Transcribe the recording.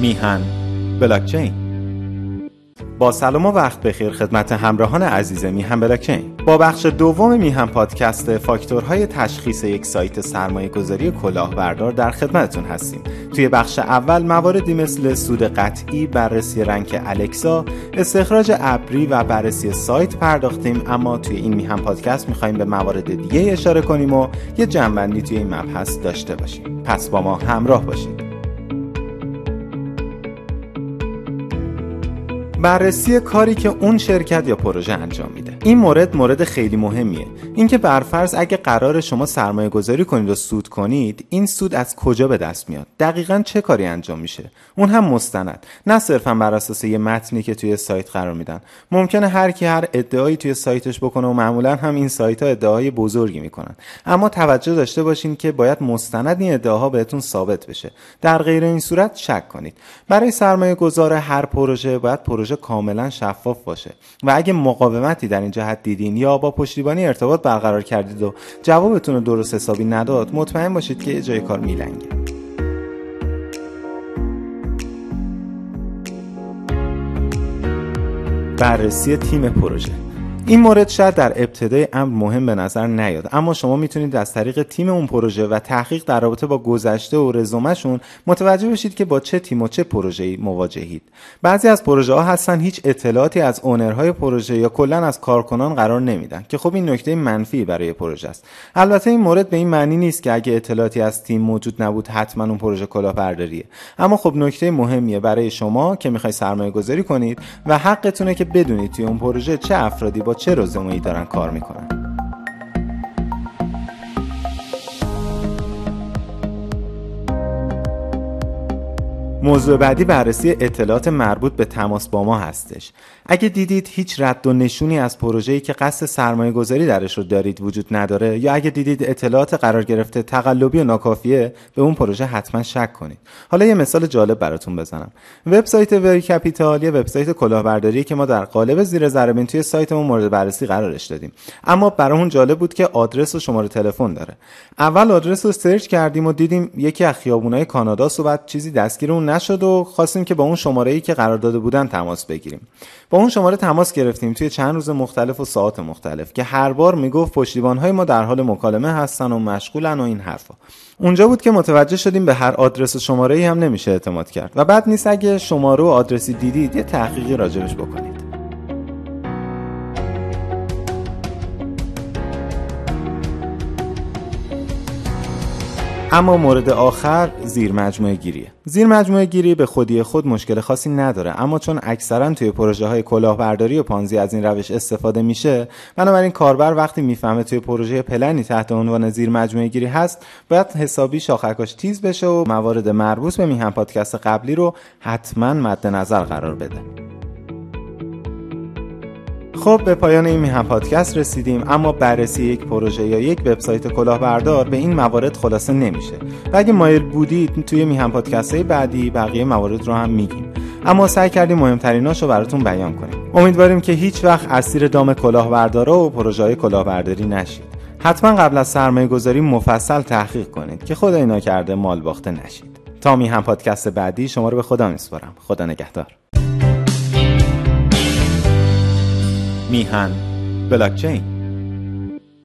میهن بلاکچین. با سلام و وقت بخیر خدمت همراهان عزیز میهن بلاکچین. با بخش دوم میهن پادکست فاکتورهای تشخیص یک سایت سرمایه گذاری کلاهبردار در خدمتتون هستیم. توی بخش اول مواردی مثل سود قطعی بررسی رنک الکسا استخراج ابری و بررسی سایت پرداختیم اما توی این میهن پادکست می‌خوایم به موارد دیگه اشاره کنیم و یه جنبندی توی این مبحث داشته باشیم. پس با ما همراه باشید. بررسی کاری که اون شرکت یا پروژه انجام میده. این مورد مورد خیلی مهمیه. اینکه برفرض اگه قرار شما سرمایه گذاری کنید و سود کنید این سود از کجا به دست میاد؟ دقیقا چه کاری انجام میشه؟ اون هم مستند. نه صرفا بر اساس یه متنی که توی سایت قرار میدن. ممکنه هر کی هر ادعایی توی سایتش بکنه و معمولا هم این سایت ها ادعای بزرگی می‌کنن. اما توجه داشته باشین که باید مستند این ادعاها بهتون ثابت بشه. در غیر این صورت شک کنید. برای سرمایه گذار هر پروژه باید پروژه کاملا شفاف باشه. و اگه مقاومتی در جهت دیدین یا با پشتیبانی ارتباط برقرار کردید و جوابتون رو درست حسابی نداد مطمئن باشید که جای کار میلنگه. بررسی تیم پروژه این مورد شاید در ابتدای امر مهم به نظر نیاد. اما شما می‌تونید از طریق تیم اون پروژه و تحقیق در رابطه با گذشته و رزومهشون متوجه بشید که با چه تیم و چه پروژه‌ای مواجهید. بعضی از پروژه ها هستن هیچ اطلاعاتی از اونرهای پروژه یا کلا از کارکنان قرار نمیدن که خب این نکته منفی برای پروژه است. البته این مورد به این معنی نیست که اگه اطلاعاتی از تیم موجود نبود حتما اون پروژه کلاهبرداریه. اما خب نکته مهمیه برای شما که می‌خوای سرمایه گذاری کنید و حقتونه که بدونید توی اون پروژه چه افرادی با چه رزومه‌ای دارن کار می‌کنن؟ موضوع بعدی بررسی اطلاعات مربوط به تماس با ما هستش. اگه دیدید هیچ رد و نشونی از پروژه‌ای که قصد سرمایه گذاری درش رو دارید وجود نداره یا اگه دیدید اطلاعات قرار گرفته تقلبی و ناکافیه به اون پروژه حتما شک کنید. حالا یه مثال جالب براتون بزنم. وبسایت وری کپیتال یه وبسایت کلاهبرداری که ما در قالب زیر ذره توی سایتمون مورد بررسی قرارش دادیم. اما برامون جالب بود که آدرس و شماره تلفن داره. اول آدرس رو سرچ کردیم و دیدیم یکی از خیابونای کانادا و بعد چیزی دستگیر نشد و خواستیم که با اون شماره ای که قرار داده بودن تماس بگیریم. با اون شماره تماس گرفتیم توی چند روز مختلف و ساعت مختلف که هر بار می‌گفت پشتیبان ما در حال مکالمه هستن و مشغولن و این حرفا. اونجا بود که متوجه شدیم به هر آدرس و شماره ای هم نمیشه اعتماد کرد. و بعد نیست اگه شماره و آدرسی دیدید یه تحقیقی راجبش بکنید. اما مورد آخر زیر مجموعه گیریه. زیر مجموعه گیری به خودی خود مشکل خاصی نداره اما چون اکثرا توی پروژه های کلاهبرداری و پانزی از این روش استفاده میشه بنابراین کاربر وقتی می‌فهمه توی پروژه پلنی تحت عنوان زیر مجموعه گیری هست باید حسابی شاخکاش تیز بشه و موارد مربوط به میهن پادکست قبلی رو حتما مد نظر قرار بده. خب به پایان این میهم پادکست رسیدیم اما بررسی یک پروژه یا یک وبسایت کلاهبردار به این موارد خلاصه نمیشه. و اگه مایل بودید توی میهم پادکست های بعدی بقیه موارد رو هم میگیم. اما سعی کردیم مهمتریناش رو براتون بیان کنیم. امیدواریم که هیچ وقت اسیر دام کلاهبردارا و پروژه های کلاهبرداری نشید. حتما قبل از سرمایه گذاری مفصل تحقیق کنید که خدای ناکرده مال باخته نشید. تا میهم پادکست بعدی شما رو به خدا میسپارم. خدا نگهدار. میهن. بلاکچین.